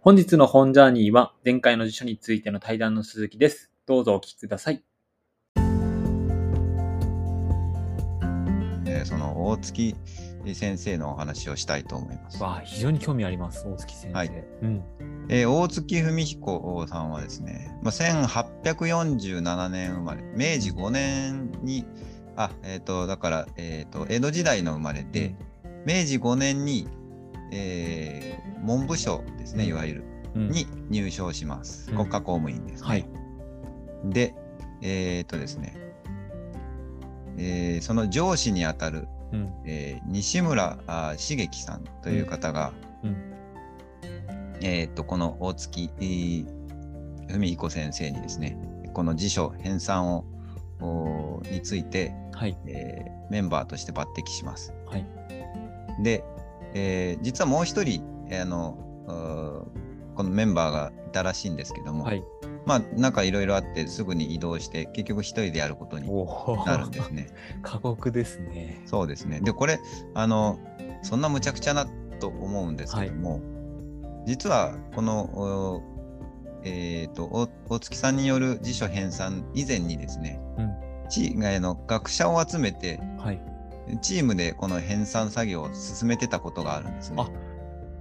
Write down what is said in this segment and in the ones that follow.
本日の本ジャーニーは前回の辞書についての対談の続きです。どうぞお聞きください。えーその大月先生のお話をしたいと思います。わあ、非常に興味あります、大月先生。はいうん。えー大月文彦さんはですね、まあ、1847年生まれ、明治5年に、あ、えっ、と、だから、えっ、と、江戸時代の生まれで、明治5年に、えー文部省ですね、うんいわゆる、うん、に入省します。うん国家公務員ですね。はい。で、えっ、とですね、えーその上司にあたる、うん。えー西村あ茂樹さんという方が、うん。えーっとこの大月えー文彦先生にですねこの辞書編纂をについて、はい。えーメンバーとして抜擢します。はい。で、えー実はもう一人、えーあのこのメンバーがいたらしいんですけども、はい。まあなんかいろいろあってすぐに移動して結局一人でやることに。なるんですね。過酷ですね。そうですね。で、これ、あの、そんな無茶苦茶なと思うんですけども、実は、この、おえっ、と、お大月さんによる辞書編纂以前にですね、うん。チあの学者を集めて、はい。チームでこの編纂作業を進めてたことがあるんですね。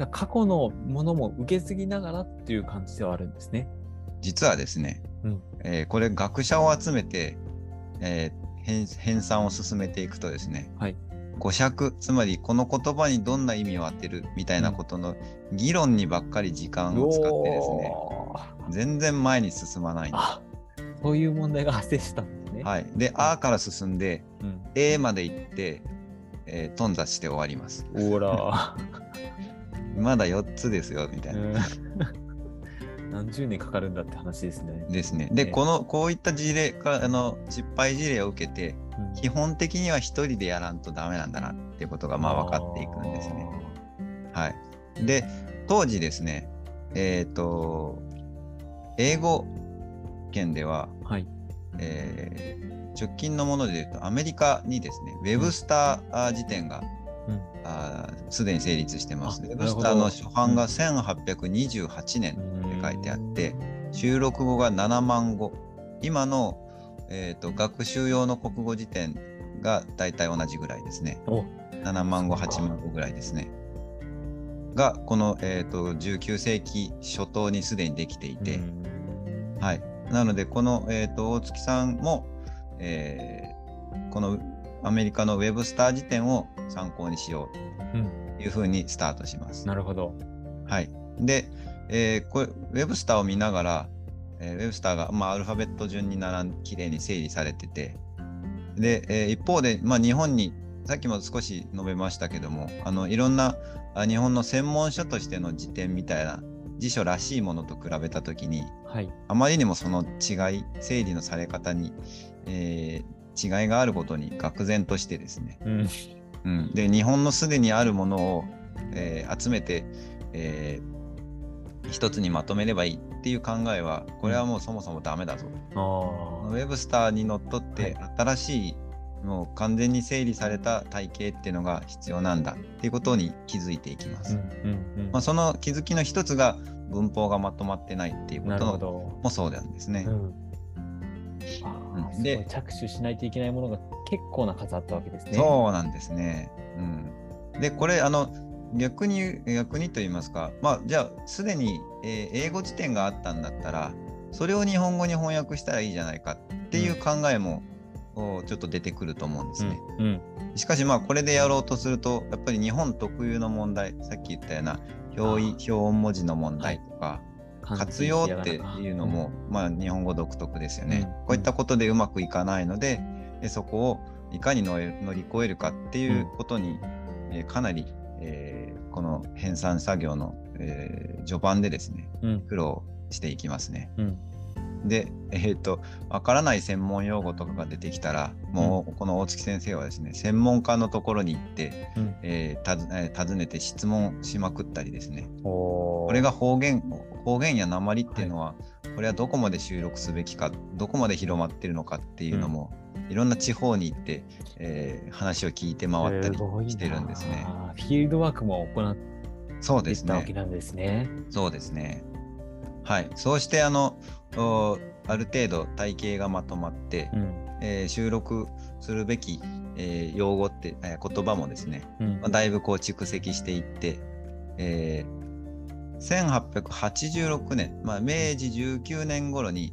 あ過去のものも受け継ぎながらっていう感じではあるんですね。実はですね、うんえーこれ学者を集めて、えー編編纂を進めていくとですね、はい。語釈つまりこの言葉にどんな意味を当てるみたいなことの議論にばっかり時間を使ってですね、おー全然前に進まないんであそういう問題が発生したんですね。す。はい、で、あから進んで、うん。A まで行って、えー頓挫して終わります。おら。まだ4つですよ、みたいな。うん 何十年かかるんだって話ですね。ですね。で、ええこの、こういった事例か、あの、失敗事例を受けて、うん基本的には一人でやらんとダメなんだなっていうことが、まあ分かっていくんですね。。はい。で、当時ですね、えっ、と、英語圏では、はい。えー直近のもので言うと、アメリカにですね、ウェブスター辞典がすでに成立してます。あウェブスターの初版がなる1828年って書いてあって、収録語が7万語。今の、えーと学習用の国語辞典が大体同じぐらいですね。お7万語、そうか8万語ぐらいですね。が、この、えー、と19世紀初頭にすでにできていて、うんはい。なので、この、えー、と大月さんも、えーこのアメリカのウェブスター辞典を参考にしようんうというふうにスタートします。なるほど。はい。で、えーこれ、ウェブスターを見ながら、えーウェブスターが、まあ、アルファベット順に並んきれいに整理されてて、で、えー一方で、まあ、日本に、さっきも少し述べましたけども、あのいろんなあ日本の専門書としての辞典みたいな辞書らしいものと比べたときに、はい。あまりにもその違い、整理のされ方に、えー違いがあることに愕然としてですね、うん。うん、で日本のすでにあるものを、えー集めて、えー一つにまとめればいいっていう考えはこれはもうそもそもダメだぞ、あウェブスターにのっとって新しい、もう完全に整理された体系っていうのが必要なんだっていうことに気づいていきまあ。す、うんうんうんまあ、その気づきの一つが文法がまとまってないっていうこなるほとど。もそうなんですね、うんで着手しないといけないものが結構な数あったわけですね。そうなんですね。うん、でこれあの逆に逆にと言いますかまあじゃあすでに、えー英語辞典があったんだったらそれを日本語に翻訳したらいいじゃないかっていう考えも、おちょっと出てくると思うんですね。うん。うんしかしまあこれでやろうとするとやっぱり日本特有の問題さっき言ったような表意表音文字の問題とか、活用っていうのも、まあ、日本語独特ですよね、うんこういったことでうまくいかないのででそこをいかに乗り越えるかっていうことに、えーかなり、えーこの編纂作業の、えー序盤でですねうん。苦労していきますね。うん。で、えっ、と、わからない専門用語とかが出てきたら、もうこの大月先生はですね、専門家のところに行って、うん。えーたずえー尋ねて質問しまくったりですね、おこれが方言方言や鉛っていうのは、これはどこまで収録すべきかどこまで広まってるのかっていうのも、いろんな地方に行って、えー話を聞いて回ったりしてるんですね。。フィールドワークも行っそうです言ったわけね。なんですね。そうですね。はい。そうして、あの、おある程度体系がまとまって、うん。えー収録するべき、えー用語って、えー言葉もですね、うんまあ、だいぶこう蓄積していって、えー1886年、まあ、明治19年頃に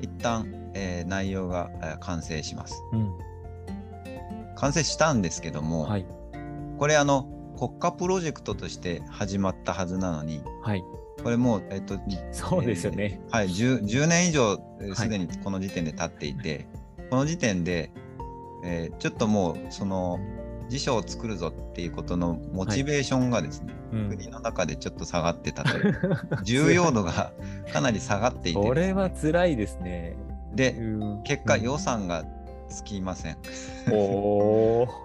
一旦、えー内容がえー完成します。うん。完成したんですけども、はい。これあの国家プロジェクトとして始まったはずなのに、はい。これもう、えっと、そうですよね。はい、10, 10年以上えーはい。すでにこの時点で経っていて、この時点で、えーちょっともうその辞書を作るぞっていうことのモチベーションがですね、うん。国の中でちょっと下がってたという 重要度がかなり下がっていて。これは辛いですね。でうん。結果予算がつきません。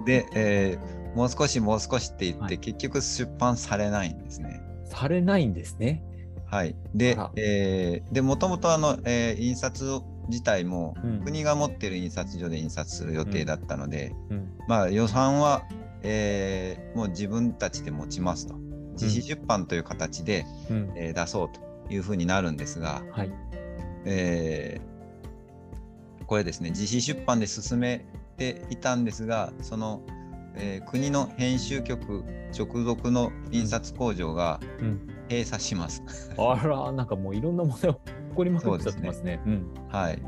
で、えーもう少しもう少しって言って、はい。結局出版されないんですね。されないんですね。はい、でえーでもともとあの、えー印刷自体も、うん国が持ってる印刷所で印刷する予定だったので、うん。まあ予算は、えーもう自分たちで持ちますと自費出版という形で、うん。えー出そうというふうになるんですが、はい。えーこれですね自費出版で進めていたんですがその、えー国の編集局直属の印刷工場がうん。閉鎖します。あら、なんかもういろんなもの起こりまくっちゃってますね。うん。はい。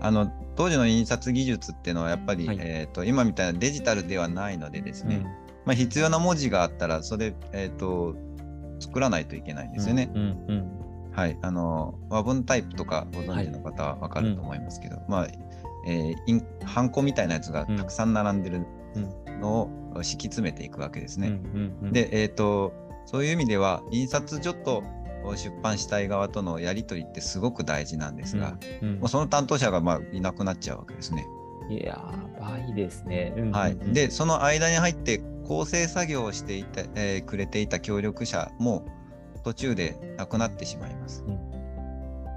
あの当時の印刷技術っていうのはやっぱり、はいえー、と今みたいなデジタルではないのでですね、うんまあ、必要な文字があったらそれ、えー、と作らないといけないんですよね。うんうんはい、あの和文タイプとかご存知の方は分かると思いますけど、まあえーインハンコみたいなやつがたくさん並んでるのを敷き詰めていくわけですうん。ね。で、えー、とそういう意味では印刷所と出版したい側とのやり取りってすごく大事なんですが、うんうんもうその担当者がまあいなくなっちゃうわけですね。いやー、ばいですね。はい、でその間に入って構成作業をしていた、えーくれていた協力者も途中で亡くなってしまいます。うん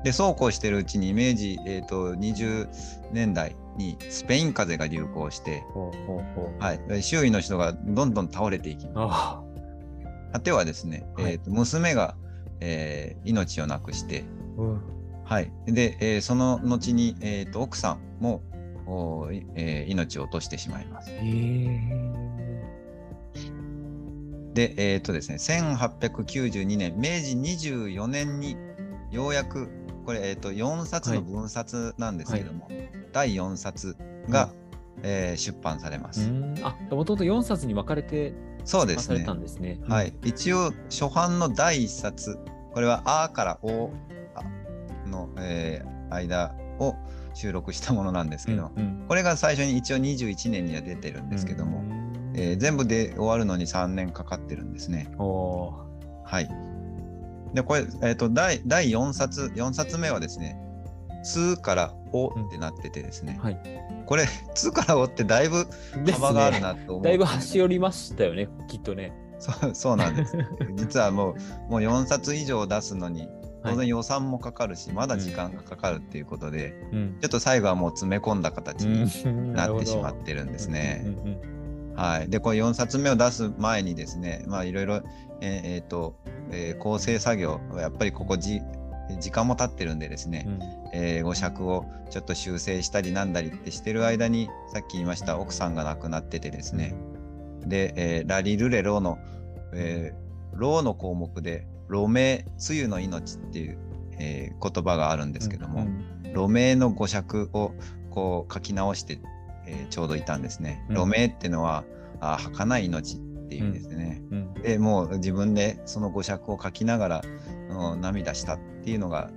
でそうこうしてるうちに明治、えー、と20年代にスペイン風邪が流行して。はい、周囲の人がどんどん倒れていきます。あ果てはですね、はいえーと娘が、えー命を亡くして、あ、うん。はい、で、えーその後に、えーと奥さんも、おーいえー命を落としてしまいます。で、えっ、とですね、1892年、明治24年にようやく、これ、えっ、と、4冊の分冊なんですけども、第4冊が、えー出版されます。うん。あ、もともと4冊に分かれてそうですね出版された。んですね。はい。一応、初版の第1冊、これは、あからおの、えー間を収録したものなんですけど、うんうんこれが最初に一応21年には出てるんですけども、うんえー全部で終わるのに3年かかってるんですね。はい。で、これ、えっ、と、第、第4冊、4冊目はですね、つからおってなっててですね、はい。これ、つからおってだいぶ幅があるね。なと思う。だいぶ端寄りましたよね、きっとね。そうそうなんです。実はもう、もう4冊以上出すのに、当然はい予算もかかるし、まだ時間がかかるっていうことで、うん。ちょっと最後はもう詰め込んだ形にうん なってしまっるてるんですね。はい、でこれ4冊目を出す前にですねまあいろいろえーえーと、えー構成作業やっぱりここじ時間も経ってるんでですね、うん。えー語尺をちょっと修正したりなんだりってしてる間にさっき言いました奥さんが亡くなっててですね、で、えーラリルレロの、えーローの項目で路名梅雨の命っていう、えー言葉があるんですけども、うん路名の語尺をこう書き直して、えーちょうどいたんですね。うん。路名っていうのは、あ儚い命っていう意味ですね。うん。でもう自分でその語尺を書きながら、うん涙した。っていうのが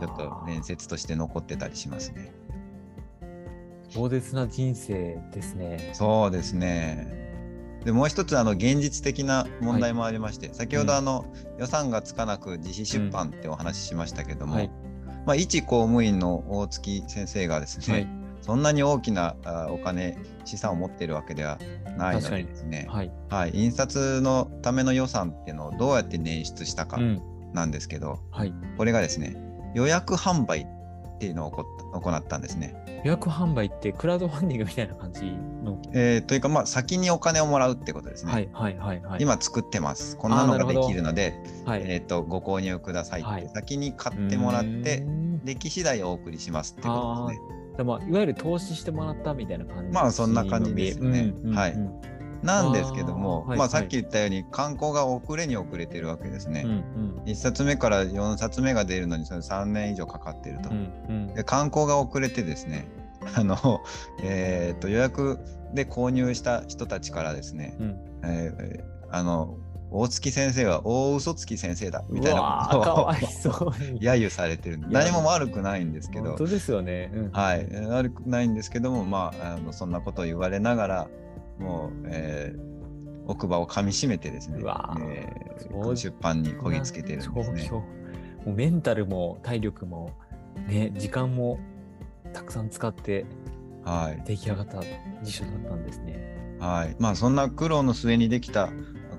ちょっと伝説として残ってたりしますね。壮絶な人生ですね。そうですね。でもう一つあの現実的な問題もありまして、先ほどあの、予算がつかなく自費出版ってお話ししましたけども、はい。まあ、一公務員の大月先生がですね、はい。そんなに大きなあお金資産を持っているわけではないのでですね、はい。はい、印刷のための予算っていうのをどうやって捻出したかうん。なんですけど、はい。これがですね予約販売っていうのを行ったんですね。予約販売ってクラウドファンディングみたいな感じの？えーというか、まあ、先にお金をもらうってことですね。はいはいはいはい。今作ってます。こんなのができるので、はい、えー、とご購入くださいって、はい先に買ってもらってうー、んでき次第お送りしますってことですね。でもいわゆる投資してもらったみたいな感じまあそんな感じですよねうんうんはいうんなんですけども、まあ、さっき言ったように観光が遅れに遅れてるわけですね。うんうん1冊目から4冊目が出るのにそれ3年以上かかっていると。うんうんで観光が遅れてですねあの、えーと予約で購入した人たちからですね、うんえーあの大月先生は大嘘つき先生だみたいうなわことをーかわいそうに。揶揄されてるや何も悪くないんですけど本当ですよね。うんはい、悪くないんですけども、まあ、あのそんなことを言われながら、もう、えー奥歯を噛みしめてですねえー出版にこぎつけてるんですね。そうそうもうメンタルも体力も、ね、時間もたくさん使ってはい、出来上がった辞書だったんですね。はい。まあ、そんな苦労の末にできた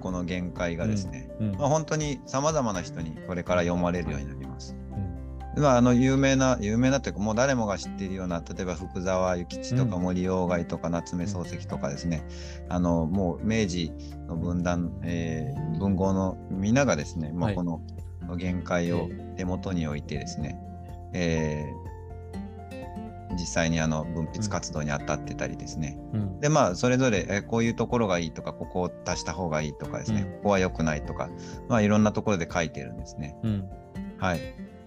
この限界がですね、うんまあ、本当にさまざまな人にこれから読まれるようになります。うんまあ、あの有名な有名なというかもう誰もが知っているような例えば福沢諭吉とかうん森鴎外とか夏目漱石とかですね、あのもう明治の分断、えー文豪の皆がですね、まあ、はいこの限界を手元に置いてですね、えー実際にあの文筆活動に当たってたりですね、うん。でまあそれぞれえーこういうところがいいとかここを足した方がいいとかですね、うん。ここは良くないとか、まあ、いろんなところで書いてるんですね。うん。はい。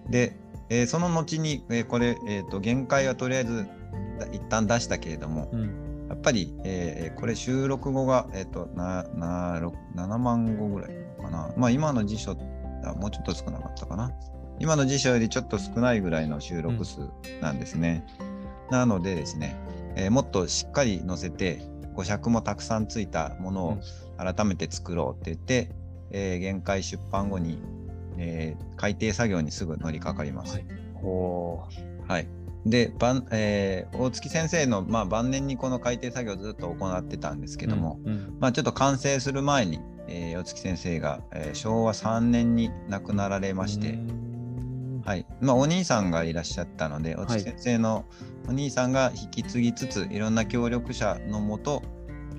で、えーその後に、えーこれ、えーと、限界はとりあえずだ一旦出したけれども、うんやっぱり、えーこれ収録後が、えー、とななろ7万語ぐらいかな。まあ今の辞書あもうちょっと少なかったかな。今の辞書よりちょっと少ないぐらいの収録数なんですね。なのでですね、えーもっとしっかり載せて、語尺もたくさんついたものを改めて作ろうって言って、えー限界出版後に、えー改訂作業にすぐ乗りかかります。はい。ほはい。で、晩えー大月先生の、まあ、晩年にこの改訂作業をずっと行ってたんですうけども、うんうん。まあ、ちょっと完成する前に、えー大月先生が、えー昭和3年に亡くなられまして、うん。はい。まあ、お兄さんがいらっしゃったので、大月先生のお兄さんが引き継ぎつつ、いろんな協力者のもと、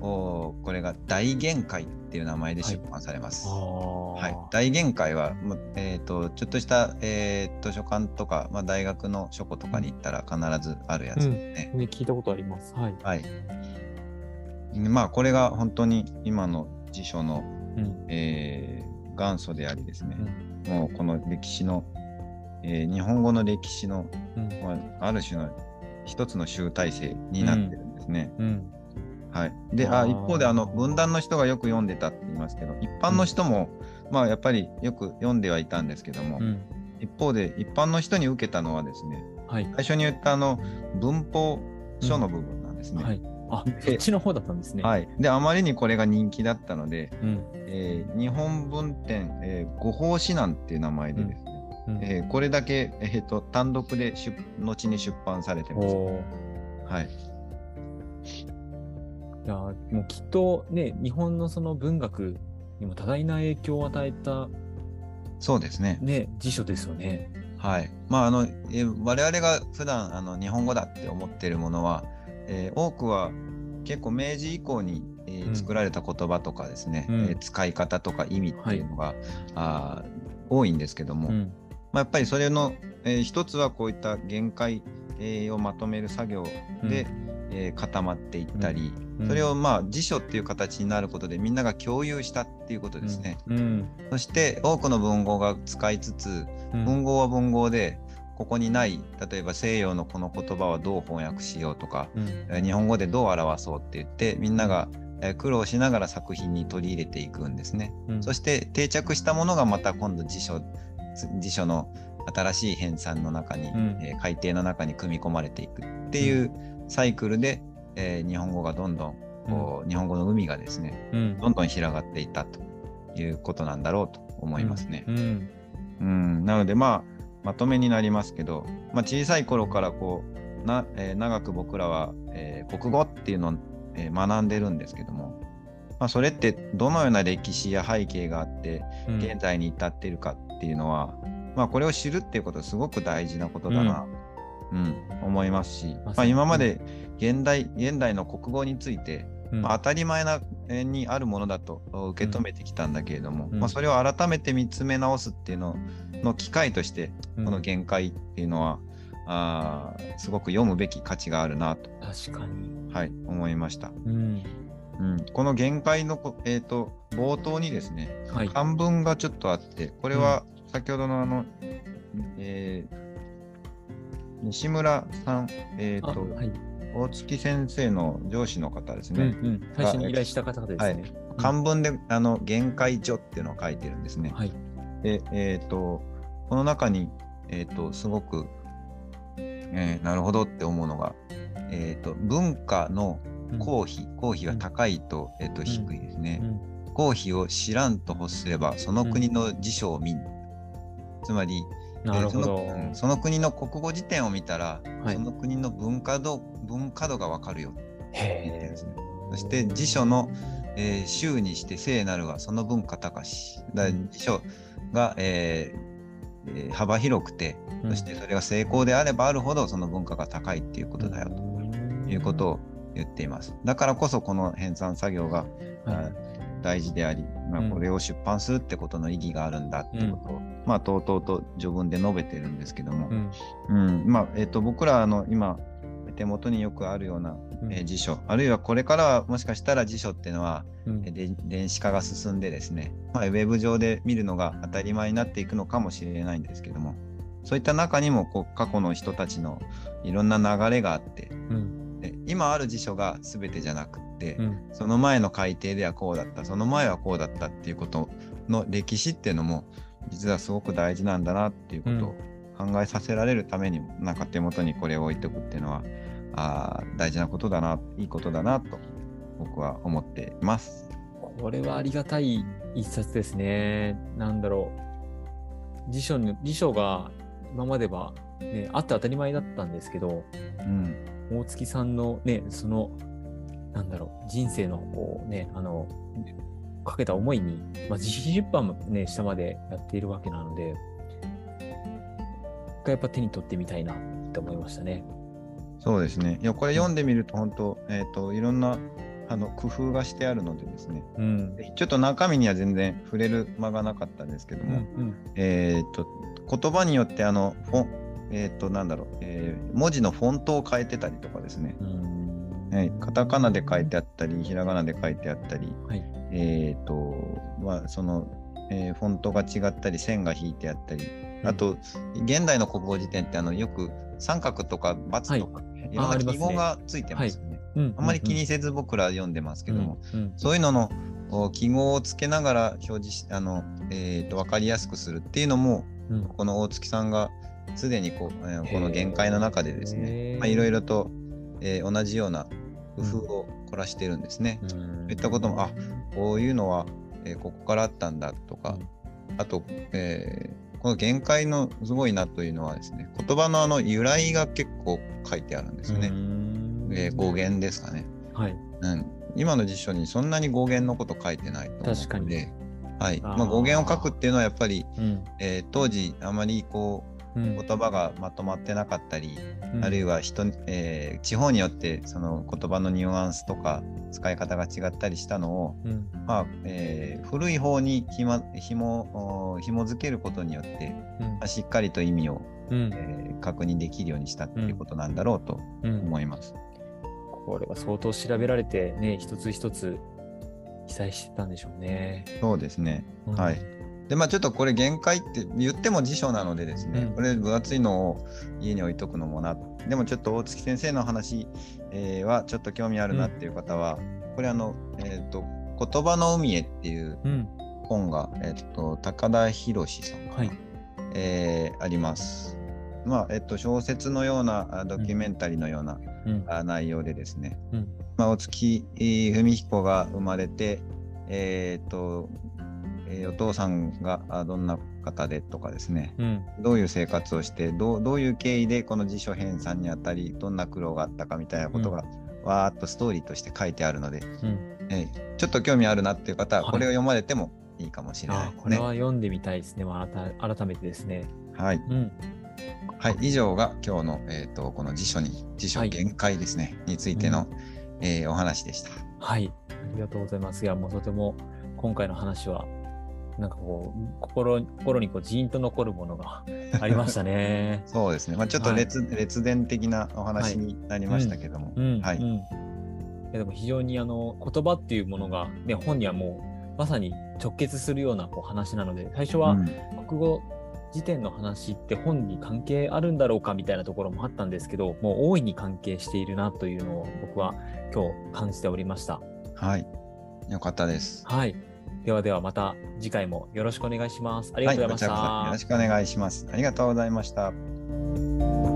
おこれが大限界っていう名前で出版されます。ははい大限界は、えー、とちょっとした、えー図書館とか、まあ、大学の書庫とかに行ったら必ずあるやつですね。ね聞いたことあります。はい。はい。まあこれが本当に今の辞書の、うんえー元祖でありですねう、んもうこの歴史の、えー日本語の歴史の、うんまあ、ある種の一つの集大成になってるんですね。うんはい、であ一方であの分断の人がよく読んでたって言いますけど一般の人も、まあやっぱりよく読んではいたんですけども、うん。一方で一般の人に受けたのはですねはい。最初に言ったあの文法書の部分なんですね。はい。あでそっちの方だったんですね。はい、であまりにこれが人気だったので、うん。えー日本文典、えー、五法指南っていう名前でですね、うん。えーこれだけ、えー、と単独で出後に出版されてます。はい、いやもうきっとね日本のその文学にも多大な影響を与えたそうですね。ね辞書ですよね。はい。まあ、あの、えー我々が普段あの日本語だって思っているものは、えー多くは結構明治以降に、えーうん作られた言葉とかですね、うんえー使い方とか意味っていうのが、あー多いんですけども、うんまあ、やっぱりそれの、えー一つはこういった限界、えーをまとめる作業で、えー固まっていったり、うん。それをまあ辞書っていう形になることでみんなが共有したっていうことですね。うん。そして多くの文豪が使いつつ、うん。文豪は文豪でここにない例えば西洋のこの言葉はどう翻訳しようとか、うん。えー日本語でどう表そうって言ってみんながえー苦労しながら作品に取り入れていくんですね。うん。そして定着したものがまた今度辞書つ辞書の新しい編纂の中に、うん。えー改訂の中に組み込まれていくっていうサイクルで、えー日本語がどんどんこう、日本語の海がですねうん。どんどん広がっていったということなんだろうと思いますね。うん。うん、なのでまあまとめになりますけど、まあ、小さい頃からこうな、えー長く僕らは、えー国語っていうのを、えー学んでるんですけども、まあ、それってどのような歴史や背景があってうん。現在に至っているかっていうのは、まあ、これを知るっていうことはすごく大事なことだな、うん、思いますし、まあ、今まで現代現代の国語について、うん。まあ、当たり前なえーにあるものだと受け止めてきたんだけれども、うん。まあ、それを改めて見つめ直すっていうのの機会としてうん。この限界っていうのは、あーすごく読むべき価値があるなと、確かに。はい、思いました。うん。うん、この限界のこ、えー、と冒頭にですねはい。漢文がちょっとあってこれは先ほどのあの、えー西村さん、えーとあはい。大月先生の上司の方ですうんうね、ん。最初に依頼した方ですね。漢文であの限界序っていうのを書いてるんですね。はい。で、えっ、と、この中に、えっ、と、すごく、えーなるほどって思うのが、えっ、と、文化の公費、公費が高いと、えっ、と、低いですね。うん公費を知らんと欲すれば、その国の辞書を見ん。つまり、なるほどえーその。うんその国の国語辞典を見たら、はいその国の文化度、文化度がわかるよへ。そして辞書の、えー週にして聖なるはその文化高し。だ辞書が、えーえー幅広くて、え。そしてそれが成功であればあるほどその文化が高いっていうことだよということを言っています。だからこそこの編纂作業が、はいあ大事であり、まあ、うんこれを出版するってことの意義があるんだってことを、まあ、とうとうと序文で述べてるんですけども、うん。うん。まあえっと僕らあの今手元によくあるような、うん。えー辞書。あるいはこれからはもしかしたら辞書っていうのは、うん。えーで電子化が進んでですね、まあ、ウェブ上で見るのが当たり前になっていくのかもしれないんですけども。そういった中にもこう過去の人たちのいろんな流れがあって。うん。で今ある辞書が全てじゃなくって、うん。その前の改訂ではこうだったその前はこうだったっていうことの歴史っていうのも実はすごく大事なんだなっていうことを考えさせられるためにも、なんか手元にこれを置いておくっていうのはあー大事なことだないいことだなと僕は思っています。これはありがたい一冊ですね。なんだろう。辞書に辞書が今までは、ね、あって当たり前だったんですけど、うん、大月さんのね、その、なんだろう、人生のこうね、あの、かけた思いに、まあ、自費出版もね、下までやっているわけなので、一回やっぱ手に取ってみたいなって思いましたね。そうですね。いやこれ読んでみると本当、えー、といろんなあの工夫がしてあるのでですねうん。ちょっと中身には全然触れる間がなかったんですけどうんも、えー、と言葉によってあのフォン、えー、となんだろう、えー文字のフォントを変えてたりとかですね、うん。はい、カタカナで書いてあったりひらがなで書いてあったり、はい。えーとまあ、その、えーフォントが違ったり線が引いてあったりあと現代の国語辞典ってあのよく三角とか×とか、い、ろんな記号がついてますよね。うんあんまり気にせず僕ら読んでますけども、うんうんそういうののお記号をつけながら表示しあの、えー、と分かりやすくするっていうのもうん。この大月さんがすでにこう、えーこの限界の中でですへねー。まあいろいろと、えー同じような工夫を凝らしてるんですね。うんそういったこともあこういうのは、えーここからあったんだとか、あと、えーこの限界のすごいなというのはですね言葉のあの由来が結構書いてあるんですよね。うんえー語源ですかね。はい。うん、今の辞書にそんなに語源のこと書いてないと思うので、確かにはいまあ、語源を書くっていうのはやっぱり、うんえー当時あまりこううん言葉がまとまってなかったり、うんあるいは人、えー地方によってその言葉のニュアンスとか使い方が違ったりしたのを、うんまあえー古い方にひまひもお紐づけることによって、うんまあ、しっかりと意味を、うんえー確認できるようにしたっていうことなんだろうとうん思います。これは相当調べられてね、一つ一つ記載してたんでしょうね。そうですね。うんはい。でまあちょっとこれ限界って言っても辞書なのでですね、うんこれ分厚いのを家に置いとくのもなでもちょっと大月先生の話、えーはちょっと興味あるなっていう方は、これあの、えっと「言葉の海へ」っていううん。本が、えっと高田博さんかな、はい。えーあります。まあえっと小説のようなあドキュメンタリーのような、うん。あ内容でですね、うんまあ、大月えー文彦が生まれて、えーっと、えーお父さんがあどんな方でとかですね、うん。どういう生活をして、どうどういう経緯でこの辞書編纂にあたり、どんな苦労があったかみたいなことが、わーっとストーリーとして書いてあるので、うん。えーちょっと興味あるなっていう方は、はいこれを読まれてもいいかもしれないあですね。これは読んでみたいですね。まあ、改改めてですね。はい。うん。はい、以上が今日の、えー、とこの辞書に辞書はい限界ですね、についての、えーお話でした。はい。ありがとうございます。いや、もうとても今回の話は、なんかこう、心心にこうジーンと残るものが ありましたね。そうですね、まあ、ちょっとはい列,、列伝的なお話になりましたけども、うん。はいでも非常にあの言葉っていうものが、ね、本にはもうまさに直結するようなこう話なので、最初はうん国語辞典の話って本に関係あるんだろうかみたいなところもあったんですけど、もう大いに関係しているなというのを僕は今日感じておりました。はい、よかったです。はい。ではではまた次回もよろしくお願いします。ありがとうございました。はい、よろしくお願いします。ありがとうございました。